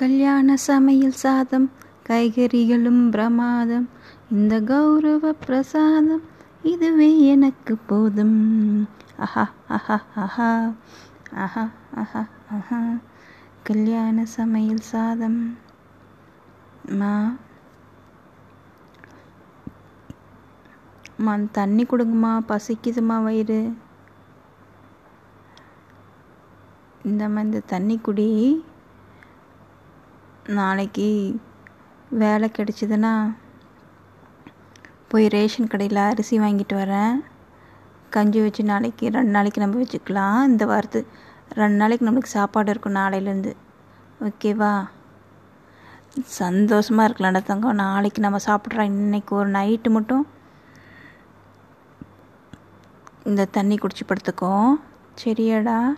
கல்யாண சமையல் சாதம் காய்கறிகளும் பிரமாதம் இந்த கௌரவ பிரசாதம் இதுவே எனக்கு போதும். அஹா அஹா அஹா அஹா அஹா அஹா கல்யாண சமையல் சாதம். மா மா தண்ணி கொடுங்கம்மா பசிக்குதுமா வயிறு. இந்தம்மா இந்த தண்ணி குடி. நாளைக்கு வேலை கிடைச்சிதுன்னா போய் ரேஷன் கடையில் அரிசி வாங்கிட்டு வரேன். கஞ்சி வச்சு நாளைக்கு ரெண்டு நாளைக்கு நம்ம வச்சுக்கலாம். இந்த வாரத்து ரெண்டு நாளைக்கு நம்மளுக்கு சாப்பாடு இருக்கும் நாளையிலேருந்து. ஓகேவா? சந்தோஷமாக இருக்கலாம்டா தங்கம். நாளைக்கு நம்ம சாப்பிட்றோம். இன்னைக்கு ஒரு நைட்டு மட்டும் இந்த தண்ணி குடிச்சு படுத்துக்கோ. சரியாடா?